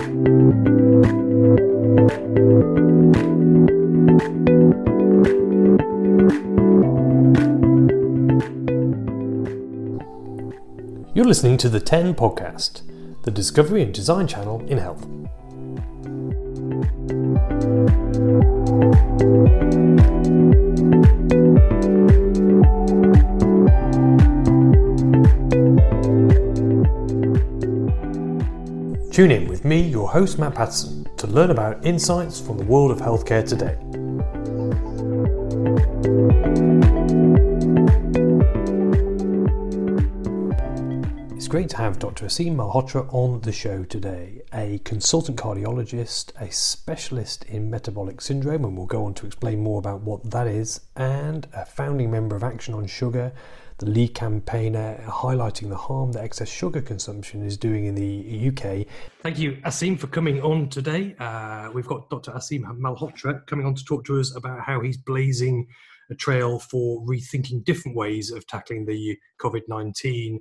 You're listening to the 10 podcast, the discovery and design channel in health. Tune in with me, your host Matt Patterson, to learn about insights from the world of healthcare today. It's great to have Dr. Aseem Malhotra on the show today, a consultant cardiologist, a specialist in metabolic syndrome, and we'll go on to explain more about what that is, and a founding member of Action on Sugar the lead campaigner highlighting the harm that excess sugar consumption is doing in the UK. Thank you, Aseem, for coming on today. Uh, we've got Dr. Aseem Malhotra coming on to talk to us about how he's blazing a trail for rethinking different ways of tackling the COVID 19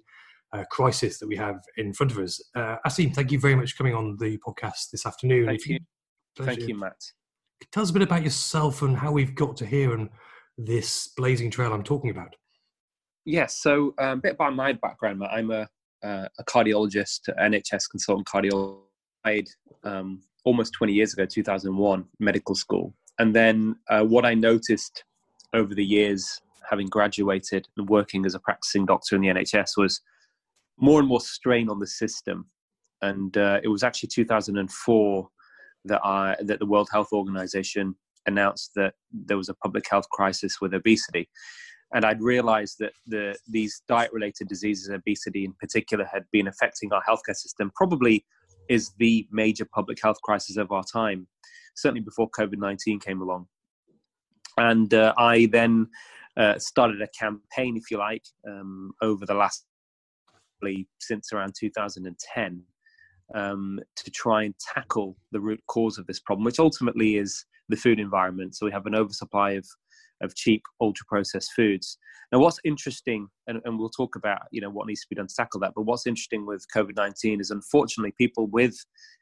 uh, crisis that we have in front of us. Uh, Aseem, thank you very much for coming on the podcast this afternoon. Thank you. Thank you, Matt. Tell us a bit about yourself and how we've got to here and this blazing trail I'm talking about. Yes, so um, a bit about my background. I'm a, uh, a cardiologist, NHS consultant cardiologist. Um, almost 20 years ago, 2001, medical school. And then uh, what I noticed over the years, having graduated and working as a practicing doctor in the NHS, was more and more strain on the system. And uh, it was actually 2004 that I, that the World Health Organization announced that there was a public health crisis with obesity and I'd realized that the these diet related diseases, obesity in particular, had been affecting our healthcare system. Probably is the major public health crisis of our time, certainly before COVID nineteen came along. And uh, I then uh, started a campaign, if you like, um, over the last since around 2010 um, to try and tackle the root cause of this problem, which ultimately is the food environment. So we have an oversupply of of cheap ultra processed foods. Now, what's interesting, and, and we'll talk about you know what needs to be done to tackle that. But what's interesting with COVID nineteen is unfortunately people with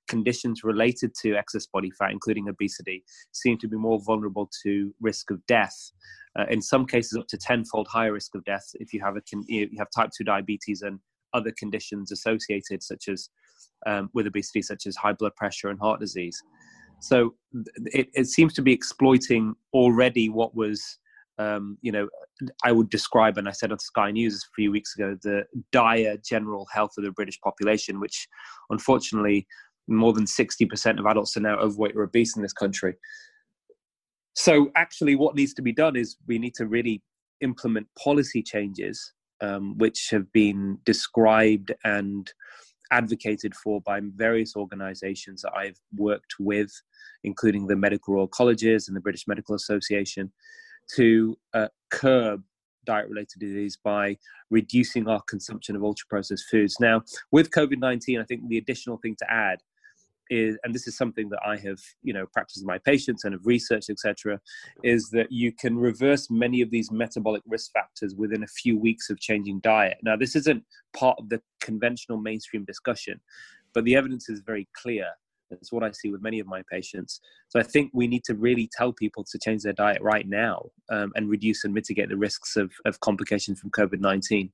conditions related to excess body fat, including obesity, seem to be more vulnerable to risk of death. Uh, in some cases, up to tenfold higher risk of death if you have a you have type two diabetes and other conditions associated, such as um, with obesity, such as high blood pressure and heart disease. So it, it seems to be exploiting already what was, um, you know, I would describe, and I said on Sky News a few weeks ago, the dire general health of the British population, which unfortunately more than 60% of adults are now overweight or obese in this country. So, actually, what needs to be done is we need to really implement policy changes, um, which have been described and advocated for by various organizations that I've worked with, including the Medical Royal Colleges and the British Medical Association, to uh, curb diet related disease by reducing our consumption of ultra processed foods. Now, with COVID 19, I think the additional thing to add is, and this is something that I have, you know, practiced with my patients and have researched, etc., is that you can reverse many of these metabolic risk factors within a few weeks of changing diet. Now, this isn't part of the conventional mainstream discussion, but the evidence is very clear. That's what I see with many of my patients. So I think we need to really tell people to change their diet right now um, and reduce and mitigate the risks of, of complications from COVID 19.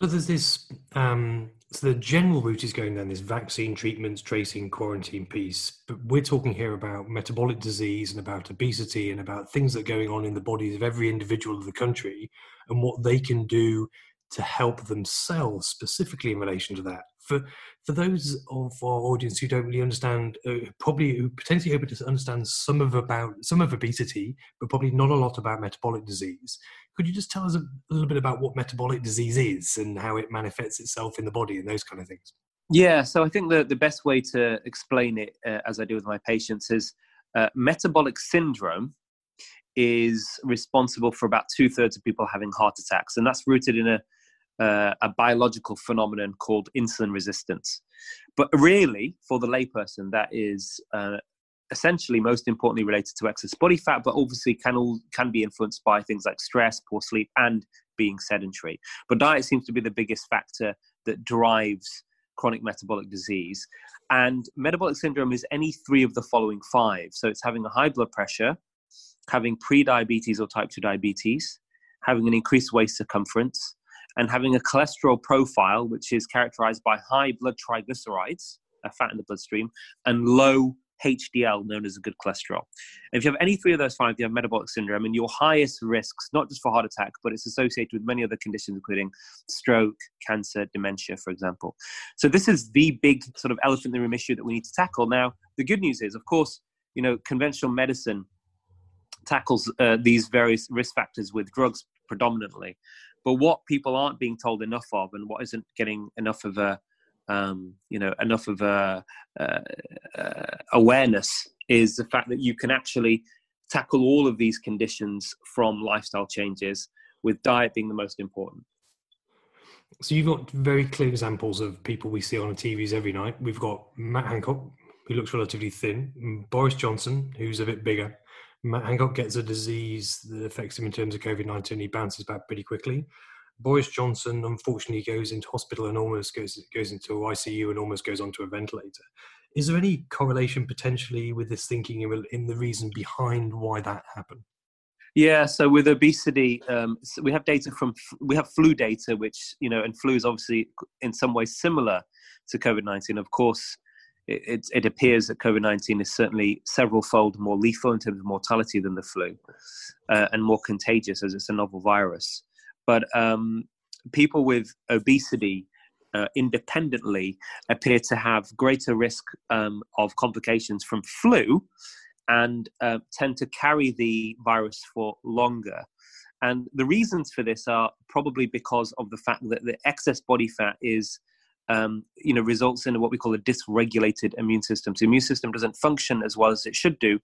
So there's this. Um, so the general route is going down this vaccine, treatments, tracing, quarantine piece. But we're talking here about metabolic disease and about obesity and about things that are going on in the bodies of every individual of the country and what they can do to help themselves specifically in relation to that. For for those of our audience who don't really understand, uh, probably who potentially able to understand some of about some of obesity, but probably not a lot about metabolic disease, could you just tell us a, a little bit about what metabolic disease is and how it manifests itself in the body and those kind of things? Yeah, so I think the, the best way to explain it, uh, as I do with my patients, is uh, metabolic syndrome is responsible for about two thirds of people having heart attacks, and that's rooted in a uh, a biological phenomenon called insulin resistance. But really, for the layperson, that is uh, essentially most importantly related to excess body fat, but obviously can all can be influenced by things like stress, poor sleep, and being sedentary. But diet seems to be the biggest factor that drives chronic metabolic disease. And metabolic syndrome is any three of the following five. So it's having a high blood pressure, having pre-diabetes or type 2 diabetes, having an increased waist circumference, and having a cholesterol profile which is characterized by high blood triglycerides, a fat in the bloodstream, and low HDL, known as a good cholesterol. And if you have any three of those five, you have metabolic syndrome, and your highest risks, not just for heart attack, but it's associated with many other conditions, including stroke, cancer, dementia, for example. So this is the big sort of elephant in the room issue that we need to tackle. Now, the good news is, of course, you know, conventional medicine tackles uh, these various risk factors with drugs predominantly. But what people aren't being told enough of, and what isn't getting enough of a um, you know enough of a, uh, uh, awareness is the fact that you can actually tackle all of these conditions from lifestyle changes with diet being the most important. So you've got very clear examples of people we see on the tvs every night. We've got matt hancock who looks relatively thin boris johnson who's a bit bigger hancock gets a disease that affects him in terms of covid-19 he bounces back pretty quickly Boris Johnson unfortunately goes into hospital and almost goes goes into ICU and almost goes onto a ventilator. Is there any correlation potentially with this thinking in the reason behind why that happened? Yeah, so with obesity, um, so we have data from we have flu data, which you know, and flu is obviously in some ways similar to COVID nineteen. Of course, it, it, appears that COVID nineteen is certainly several fold more lethal in terms of mortality than the flu, uh, and more contagious as it's a novel virus. But um, people with obesity uh, independently appear to have greater risk um, of complications from flu and uh, tend to carry the virus for longer. And the reasons for this are probably because of the fact that the excess body fat is, um, you know, results in what we call a dysregulated immune system. So immune system doesn't function as well as it should do,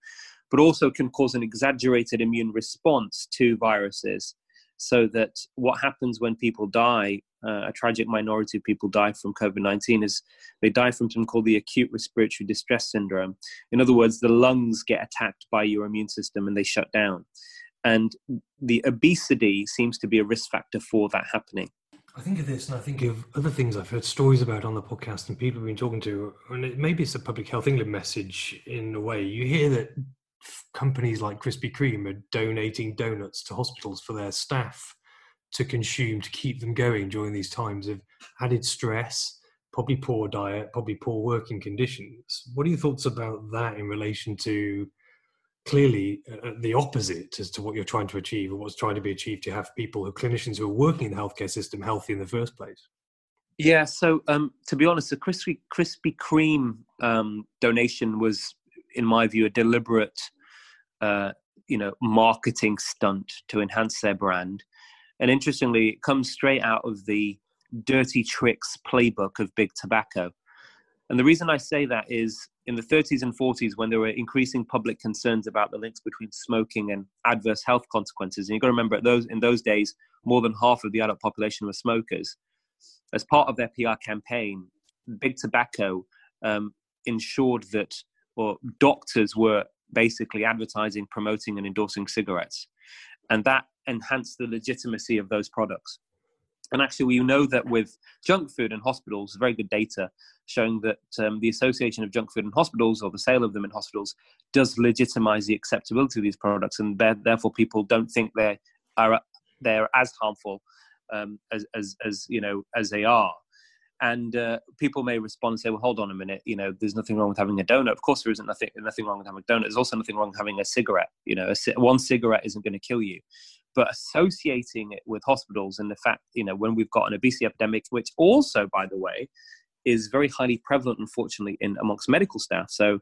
but also can cause an exaggerated immune response to viruses so that what happens when people die, uh, a tragic minority of people die from COVID 19, is they die from something called the acute respiratory distress syndrome. In other words, the lungs get attacked by your immune system and they shut down. And the obesity seems to be a risk factor for that happening. I think of this and I think of other things I've heard stories about on the podcast and people have been talking to. And it, maybe it's a Public Health England message in a way. You hear that companies like Krispy Kreme are donating donuts to hospitals for their staff to consume to keep them going during these times of added stress, probably poor diet, probably poor working conditions. What are your thoughts about that in relation to clearly uh, uh, the opposite as to what you're trying to achieve or what's trying to be achieved to have people who clinicians who are working in the healthcare system healthy in the first place? Yeah, so um, to be honest, the Krispy, Krispy Kreme um, donation was in my view, a deliberate, uh, you know, marketing stunt to enhance their brand. And interestingly, it comes straight out of the dirty tricks playbook of big tobacco. And the reason I say that is in the 30s and 40s, when there were increasing public concerns about the links between smoking and adverse health consequences, and you've got to remember, those in those days, more than half of the adult population were smokers. As part of their PR campaign, big tobacco um, ensured that or doctors were basically advertising, promoting, and endorsing cigarettes. And that enhanced the legitimacy of those products. And actually, we know that with junk food in hospitals, very good data showing that um, the association of junk food in hospitals or the sale of them in hospitals does legitimize the acceptability of these products, and therefore people don't think they are they're as harmful um, as, as as you know as they are and uh, people may respond and say, "Well, hold on a minute. You know, there's nothing wrong with having a donut. Of course, there isn't nothing nothing wrong with having a donut. There's also nothing wrong with having a cigarette. You know, a, one cigarette isn't going to kill you." But associating it with hospitals and the fact, you know, when we've got an obesity epidemic, which also, by the way, is very highly prevalent, unfortunately, in amongst medical staff. So,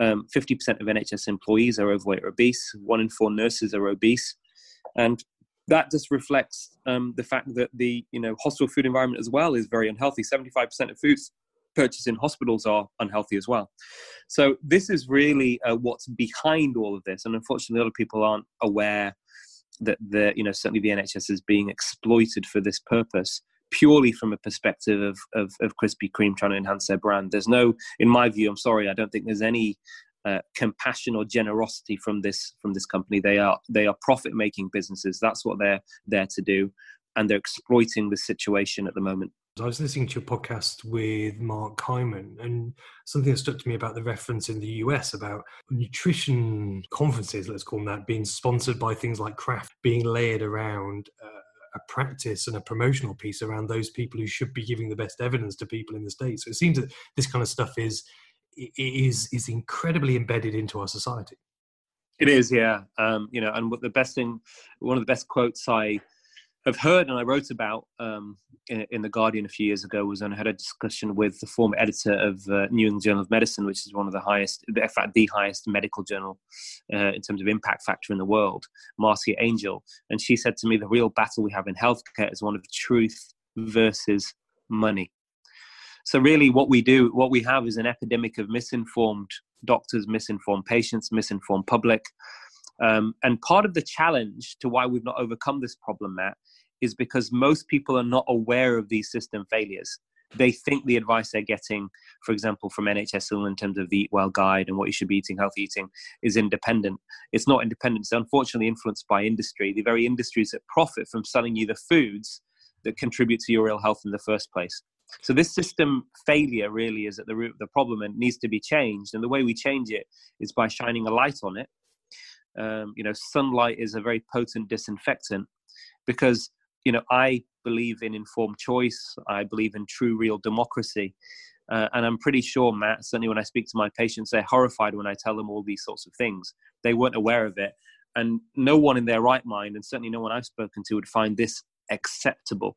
um, 50% of NHS employees are overweight or obese. One in four nurses are obese, and that just reflects um, the fact that the you know hospital food environment as well is very unhealthy. Seventy five percent of foods purchased in hospitals are unhealthy as well. So this is really uh, what's behind all of this, and unfortunately, a lot of people aren't aware that the you know certainly the NHS is being exploited for this purpose purely from a perspective of, of, of Krispy Kreme trying to enhance their brand. There's no, in my view, I'm sorry, I don't think there's any uh, compassion or generosity from this from this company. They are they are profit making businesses. That's what they're there to do, and they're exploiting the situation at the moment. I was listening to a podcast with Mark Hyman, and something that stuck to me about the reference in the US about nutrition conferences, let's call them that, being sponsored by things like Kraft, being layered around uh, a practice and a promotional piece around those people who should be giving the best evidence to people in the states. So it seems that this kind of stuff is is is incredibly embedded into our society. It is, yeah. Um, you know, and the best thing, one of the best quotes I have heard and I wrote about um, in, in, the Guardian a few years ago was when I had a discussion with the former editor of uh, New England Journal of Medicine, which is one of the highest, in fact, the highest medical journal uh, in terms of impact factor in the world, Marcia Angell. and she said to me, the real battle we have in healthcare is one of truth versus money. So really, what we do, what we have, is an epidemic of misinformed doctors, misinformed patients, misinformed public. Um, and part of the challenge to why we've not overcome this problem, Matt, is because most people are not aware of these system failures. They think the advice they're getting, for example, from NHS in terms of the Eat Well guide and what you should be eating, healthy eating, is independent. It's not independent. It's unfortunately influenced by industry, the very industries that profit from selling you the foods that contribute to your ill health in the first place. So this system failure really is at the root of the problem and needs to be changed. And the way we change it is by shining a light on it. Um, you know, sunlight is a very potent disinfectant because you know, I believe in informed choice. I believe in true, real democracy. Uh, and I'm pretty sure, Matt, certainly when I speak to my patients, they're horrified when I tell them all these sorts of things. They weren't aware of it. And no one in their right mind, and certainly no one I've spoken to, would find this acceptable.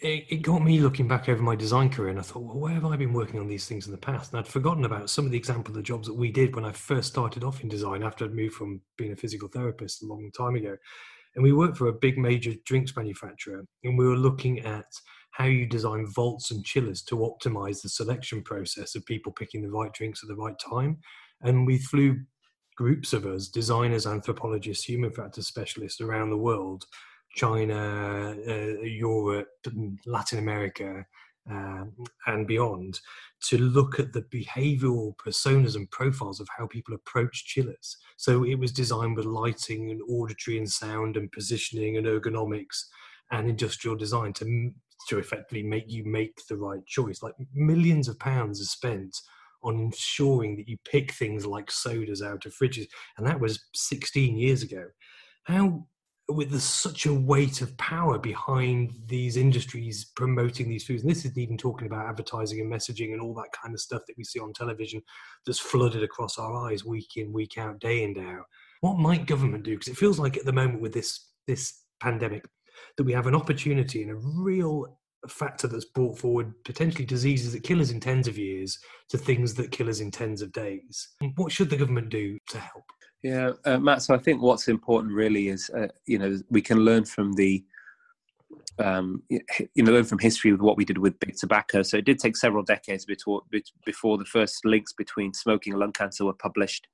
It, it got me looking back over my design career, and I thought, well, where have I been working on these things in the past? And I'd forgotten about some of the example of the jobs that we did when I first started off in design after I'd moved from being a physical therapist a long time ago and we worked for a big major drinks manufacturer and we were looking at how you design vaults and chillers to optimize the selection process of people picking the right drinks at the right time and we flew groups of us designers anthropologists human factors specialists around the world china uh, europe latin america um, and beyond to look at the behavioral personas and profiles of how people approach chillers. So it was designed with lighting and auditory and sound and positioning and ergonomics and industrial design to to effectively make you make the right choice. Like millions of pounds are spent on ensuring that you pick things like sodas out of fridges, and that was 16 years ago. How with such a weight of power behind these industries promoting these foods. And this is even talking about advertising and messaging and all that kind of stuff that we see on television that's flooded across our eyes week in, week out, day in, day out. What might government do? Because it feels like at the moment with this this pandemic that we have an opportunity and a real factor that's brought forward potentially diseases that kill us in tens of years to things that kill us in tens of days. What should the government do to help? Yeah, uh, Matt. So I think what's important really is, uh, you know, we can learn from the, um, you know, learn from history with what we did with big tobacco. So it did take several decades before before the first links between smoking and lung cancer were published,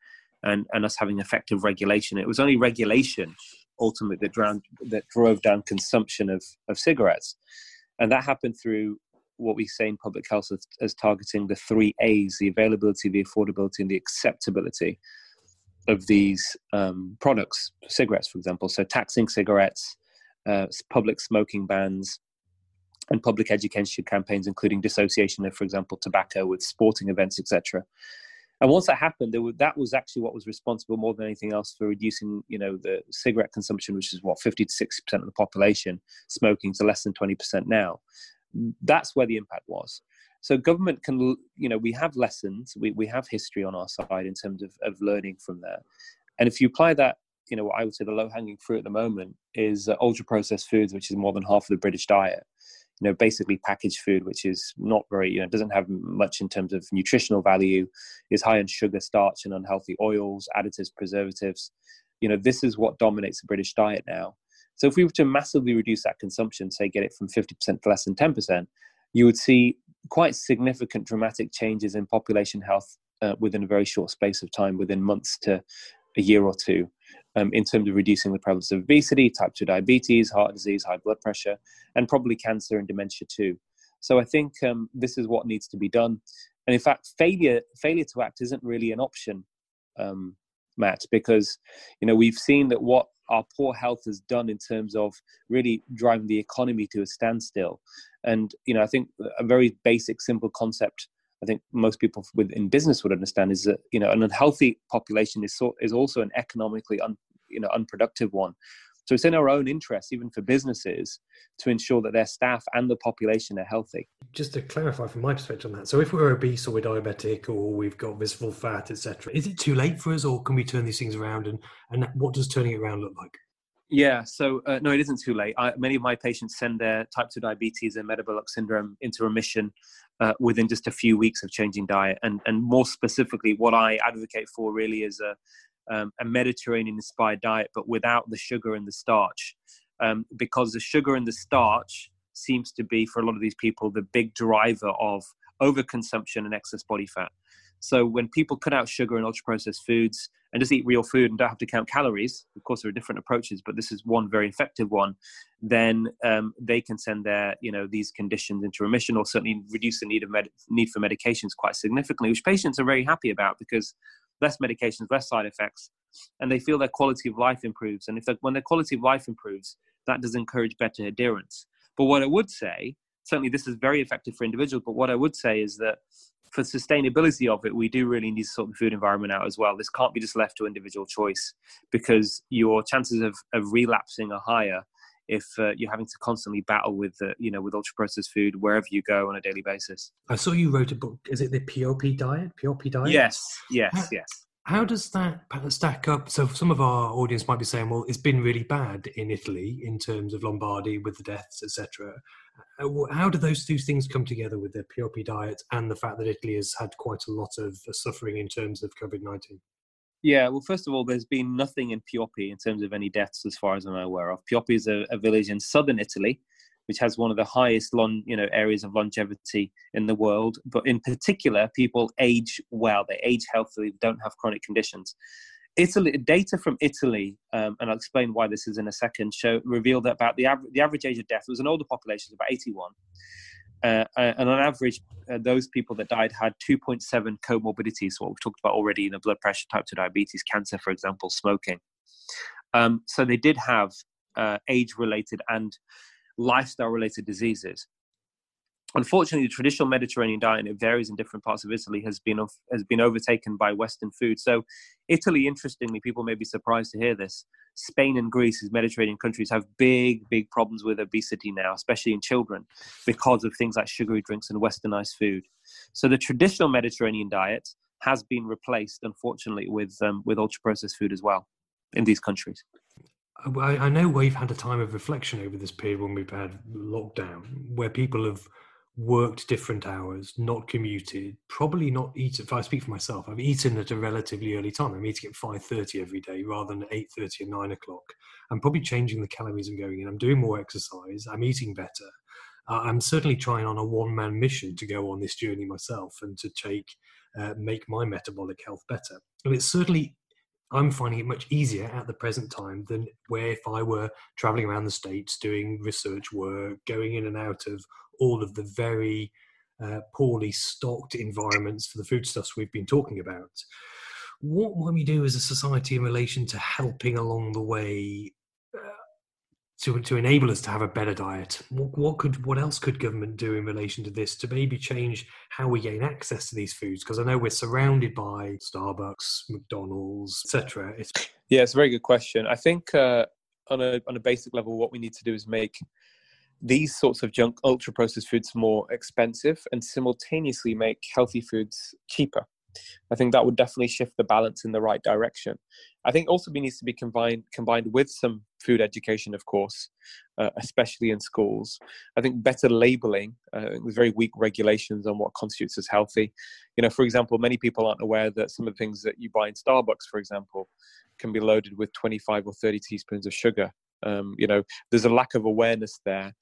and and us having effective regulation. It was only regulation ultimately that drowned that drove down consumption of of cigarettes, and that happened through what we say in public health as, as targeting the three A's: the availability, the affordability, and the acceptability of these um, products, cigarettes, for example. So, taxing cigarettes, uh, public smoking bans, and public education campaigns, including dissociation of, for example, tobacco with sporting events, etc. And once that happened, were, that was actually what was responsible more than anything else for reducing, you know, the cigarette consumption, which is what 50 to 60 percent of the population smoking to less than 20 percent now. That's where the impact was. So government can you know we have lessons we, we have history on our side in terms of, of learning from there. And if you apply that you know what i would say the low hanging fruit at the moment is uh, ultra processed foods which is more than half of the british diet. You know basically packaged food which is not very you know doesn't have much in terms of nutritional value is high in sugar starch and unhealthy oils additives preservatives. You know this is what dominates the british diet now so if we were to massively reduce that consumption say get it from 50% to less than 10% you would see quite significant dramatic changes in population health uh, within a very short space of time, within months to a year or two, um, in terms of reducing the prevalence of obesity, type 2 diabetes, heart disease, high blood pressure, and probably cancer and dementia too. So I think um, this is what needs to be done. And in fact, failure failure to act isn't really an option, um, Matt, because you know we've seen that what our poor health has done in terms of really driving the economy to a standstill And you know, I think a very basic, simple concept. I think most people within business would understand is that you know an unhealthy population is so, is also an economically un, you know unproductive one. So it's in our own interest, even for businesses, to ensure that their staff and the population are healthy. Just to clarify from my perspective on that, so if we're obese or we're diabetic or we've got visceral fat, etc., is it too late for us, or can we turn these things around? And and what does turning it around look like? Yeah, so uh, no, it isn't too late. I, many of my patients send their type 2 diabetes and metabolic syndrome into remission uh, within just a few weeks of changing diet. And, and more specifically, what I advocate for really is a, um, a Mediterranean inspired diet, but without the sugar and the starch. Um, because the sugar and the starch seems to be, for a lot of these people, the big driver of overconsumption and excess body fat. So when people cut out sugar and ultra processed foods and just eat real food and don't have to count calories, of course there are different approaches, but this is one very effective one. Then um, they can send their you know these conditions into remission, or certainly reduce the need of med- need for medications quite significantly, which patients are very happy about because less medications, less side effects, and they feel their quality of life improves. And if when their quality of life improves, that does encourage better adherence. But what I would say, certainly this is very effective for individuals, but what I would say is that for sustainability of it, we do really need to sort the food environment out as well. This can't be just left to individual choice because your chances of, of relapsing are higher if uh, you're having to constantly battle with uh, you know with ultra processed food wherever you go on a daily basis. I saw you wrote a book. Is it the Pioppi diet? Pioppi diet? Yes, yes, how, yes. How does that stack up? So some of our audience might be saying, "Well, it's been really bad in Italy in terms of Lombardy with the deaths, etc." Uh, how do those two things come together with the Pioppi diet and the fact that Italy has had quite a lot of suffering in terms of COVID nineteen? Yeah, well, first of all, there's been nothing in Pioppi in terms of any deaths, as far as I'm aware of. Pioppi is a, a village in southern Italy, which has one of the highest long, you know, areas of longevity in the world. But in particular, people age well; they age healthily, don't have chronic conditions. Italy data from Italy, um, and I'll explain why this is in a second. Show revealed that about the average the average age of death was an older population, about 81. Uh, uh, and on average, uh, those people that died had 2.7 comorbidities, what we've talked about already, you know, blood pressure, type 2 diabetes, cancer, for example, smoking. Um, so they did have uh, age related and lifestyle related diseases unfortunately, the traditional Mediterranean diet, and it varies in different parts of Italy, has been has been overtaken by Western food. So, Italy, interestingly, people may be surprised to hear this. Spain and Greece, as Mediterranean countries, have big, big problems with obesity now, especially in children, because of things like sugary drinks and Westernized food. So, the traditional Mediterranean diet has been replaced, unfortunately, with um, with ultra processed food as well in these countries. I know we've had a time of reflection over this period when we've had lockdown, where people have worked different hours, not commuted, probably not eaten. If I speak for myself, I've eaten at a relatively early time. I'm eating at five thirty every day rather than eight thirty or nine o'clock. I'm probably changing the calories I'm going in. I'm doing more exercise. I'm eating better. Uh, I'm certainly trying on a one man mission to go on this journey myself and to take uh, make my metabolic health better. And it's certainly I'm finding it much easier at the present time than where if I were traveling around the states doing research work, going in and out of all of the very uh, poorly stocked environments for the foodstuffs we've been talking about. What might we do as a society in relation to helping along the way uh, to to enable us to have a better diet? What, what could what else could government do in relation to this to maybe change how we gain access to these foods? Because I know we're surrounded by Starbucks, McDonald's, etc. Yeah, it's a very good question. I think uh, on a on a basic level, what we need to do is make these sorts of junk ultra processed foods more expensive and simultaneously make healthy foods cheaper. I think that would definitely shift the balance in the right direction. I think also needs to be combined combined with some food education, of course, uh, especially in schools. I think better labeling uh, with very weak regulations on what constitutes as healthy. You know, for example, many people aren't aware that some of the things that you buy in Starbucks, for example, can be loaded with 25 or 30 teaspoons of sugar um, you know, there's a lack of awareness there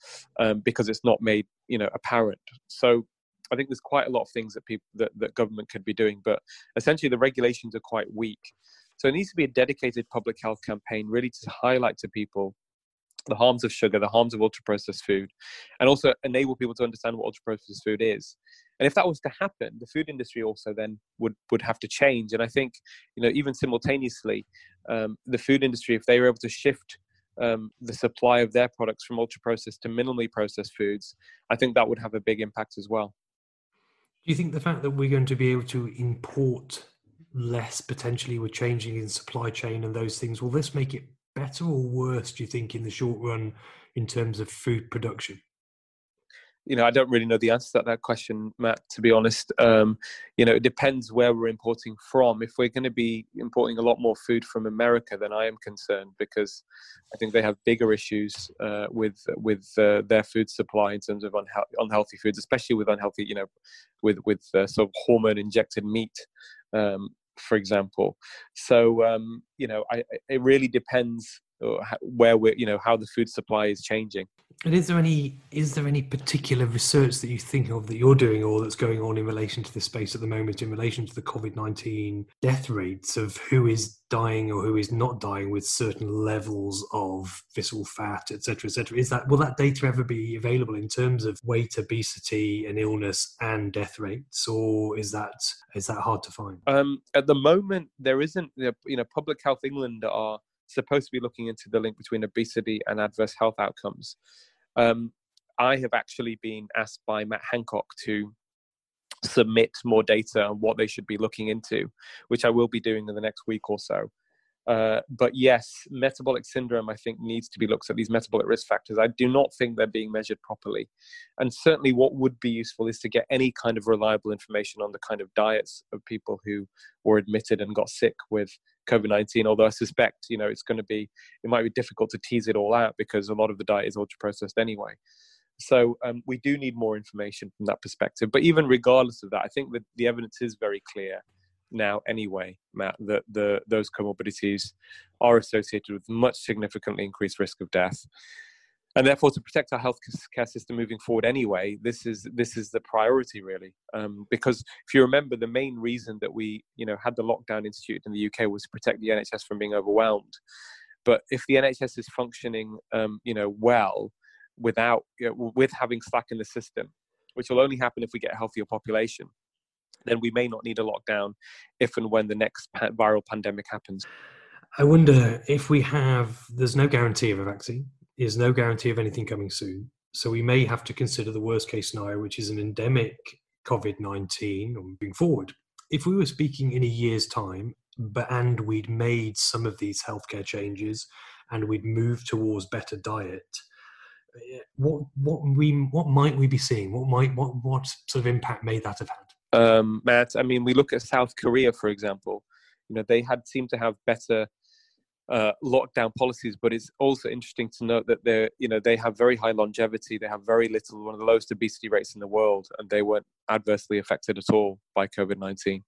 um, because it's not made, you know, apparent. So I think there's quite a lot of things that people that, that government could be doing, but essentially the regulations are quite weak. So it needs to be a dedicated public health campaign, really to highlight to people the harms of sugar, the harms of ultra processed food, and also enable people to understand what ultra processed food is. And if that was to happen, the food industry also then would would have to change. And I think, you know, even simultaneously, um, the food industry, if they were able to shift um, the supply of their products from ultra processed to minimally processed foods, I think that would have a big impact as well. Do you think the fact that we're going to be able to import less potentially with changing in supply chain and those things, will this make it better or worse, do you think, in the short run in terms of food production? You know, I don't really know the answer to that question, Matt. To be honest, um, you know, it depends where we're importing from. If we're going to be importing a lot more food from America, then I am concerned because I think they have bigger issues uh, with with uh, their food supply in terms of unhe- unhealthy foods, especially with unhealthy, you know, with with uh, sort of hormone injected meat. Um, for example, so um, you know, I, it really depends where we're you know how the food supply is changing and is there any is there any particular research that you think of that you're doing or that's going on in relation to this space at the moment in relation to the covid-19 death rates of who is dying or who is not dying with certain levels of visceral fat etc etc is that will that data ever be available in terms of weight obesity and illness and death rates? Or is that is that hard to find? Um, at the moment there isn't you know public health england are supposed to be looking into the link between obesity and adverse health outcomes. Um, I have actually been asked by Matt Hancock to submit more data on what they should be looking into, which I will be doing in the next week or so. Uh, but yes, metabolic syndrome, I think, needs to be looked at these metabolic risk factors. I do not think they're being measured properly. And certainly, what would be useful is to get any kind of reliable information on the kind of diets of people who were admitted and got sick with COVID 19. Although I suspect, you know, it's going to be, it might be difficult to tease it all out because a lot of the diet is ultra processed anyway. So um, we do need more information from that perspective. But even regardless of that, I think that the evidence is very clear now anyway, Matt, that the those comorbidities are associated with much significantly increased risk of death. And therefore, to protect our healthcare system moving forward, anyway, this is this is the priority really. Um, because if you remember, the main reason that we, you know, had the lockdown instituted in the UK was to protect the NHS from being overwhelmed. But if the NHS is functioning, um, you know, well, without you know, with having slack in the system, which will only happen if we get a healthier population, then we may not need a lockdown if and when the next viral pandemic happens. I wonder if we have, there's no guarantee of a vaccine, there's no guarantee of anything coming soon. So we may have to consider the worst case scenario, which is an endemic COVID 19 moving forward. If we were speaking in a year's time, but and we'd made some of these healthcare changes and we'd moved towards better diet, eh, what what we what might we be seeing? What might what what sort of impact may that have had? Um, Matt. I mean, we look at South Korea, for example. You know, they had seemed to have better uh, lockdown policies, but it's also interesting to note that they you know, they have very high longevity. They have very little, one of the lowest obesity rates in the world, and they weren't adversely affected at all by COVID nineteen.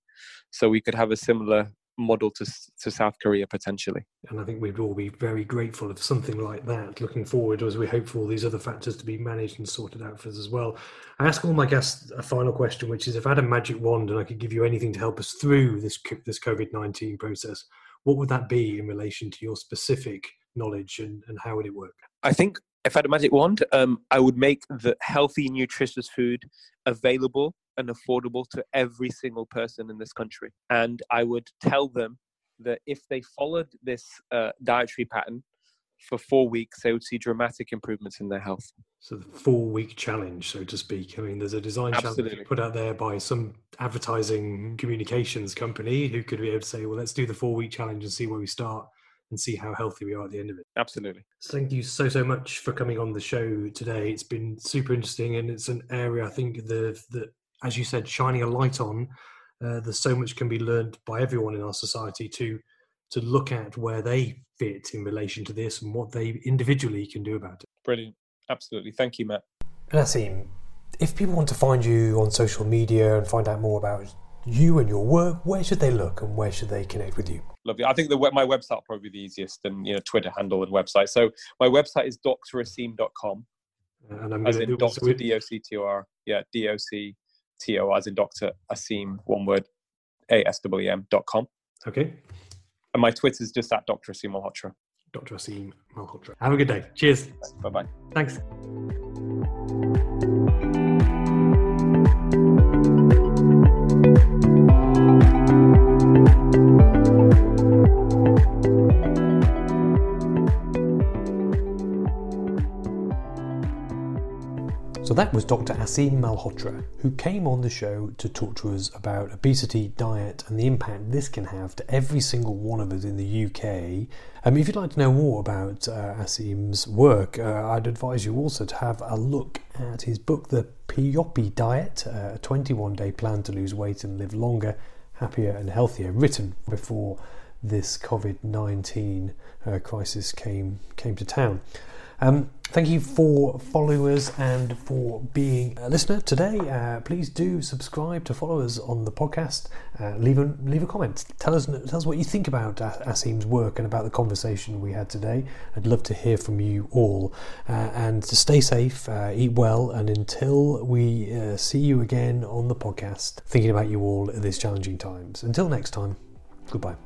So we could have a similar model to, to South Korea potentially. And I think we'd all be very grateful of something like that looking forward as we hope for all these other factors to be managed and sorted out for us as well. I ask all my guests a final question, which is if I had a magic wand and I could give you anything to help us through this, this COVID 19 process, what would that be in relation to your specific knowledge and, and how would it work? I think if I had a magic wand, um, I would make the healthy, nutritious food available and affordable to every single person in this country. And I would tell them that if they followed this uh, dietary pattern for four weeks, they would see dramatic improvements in their health. So the four week challenge, so to speak. I mean, there's a design Absolutely. challenge put out there by some advertising communications company who could be able to say, well, let's do the four week challenge and see where we start and see how healthy we are at the end of it. Absolutely. thank you so so much for coming on the show today. It's been super interesting, and it's an area I think the that, as you said, shining a light on. Uh, there's so much can be learned by everyone in our society to to look at where they fit in relation to this and what they individually can do about it. Brilliant. Absolutely. Thank you, Matt. Naseem, if people want to find you on social media and find out more about you and your work, where should they look and where should they connect with you? Lovely. I think the my website will probably be the easiest, and you know, Twitter handle and website. So my website is draseem.com. And I'm as in Doctor D O C T O R. Yeah, D O C T O as in Doctor Aseem, one word, A S W M dot com. Okay. And my Twitter is just at Dr. Aseem Malhotra. Dr. Aseem Malhotra. Have a good day. Cheers. Bye bye. Thanks. That was Dr. Aseem Malhotra, who came on the show to talk to us about obesity, diet, and the impact this can have to every single one of us in the UK. Um, if you'd like to know more about uh, Aseem's work, uh, I'd advise you also to have a look at his book, The Pioppi Diet, uh, a 21 day plan to lose weight and live longer, happier, and healthier, written before this COVID 19 uh, crisis came, came to town. Um, thank you for following us and for being a listener today. Uh, please do subscribe to follow us on the podcast. Uh, leave a leave a comment. Tell us tell us what you think about Aseem's work and about the conversation we had today. I'd love to hear from you all. Uh, and stay safe, uh, eat well, and until we uh, see you again on the podcast, thinking about you all at these challenging times. Until next time, goodbye.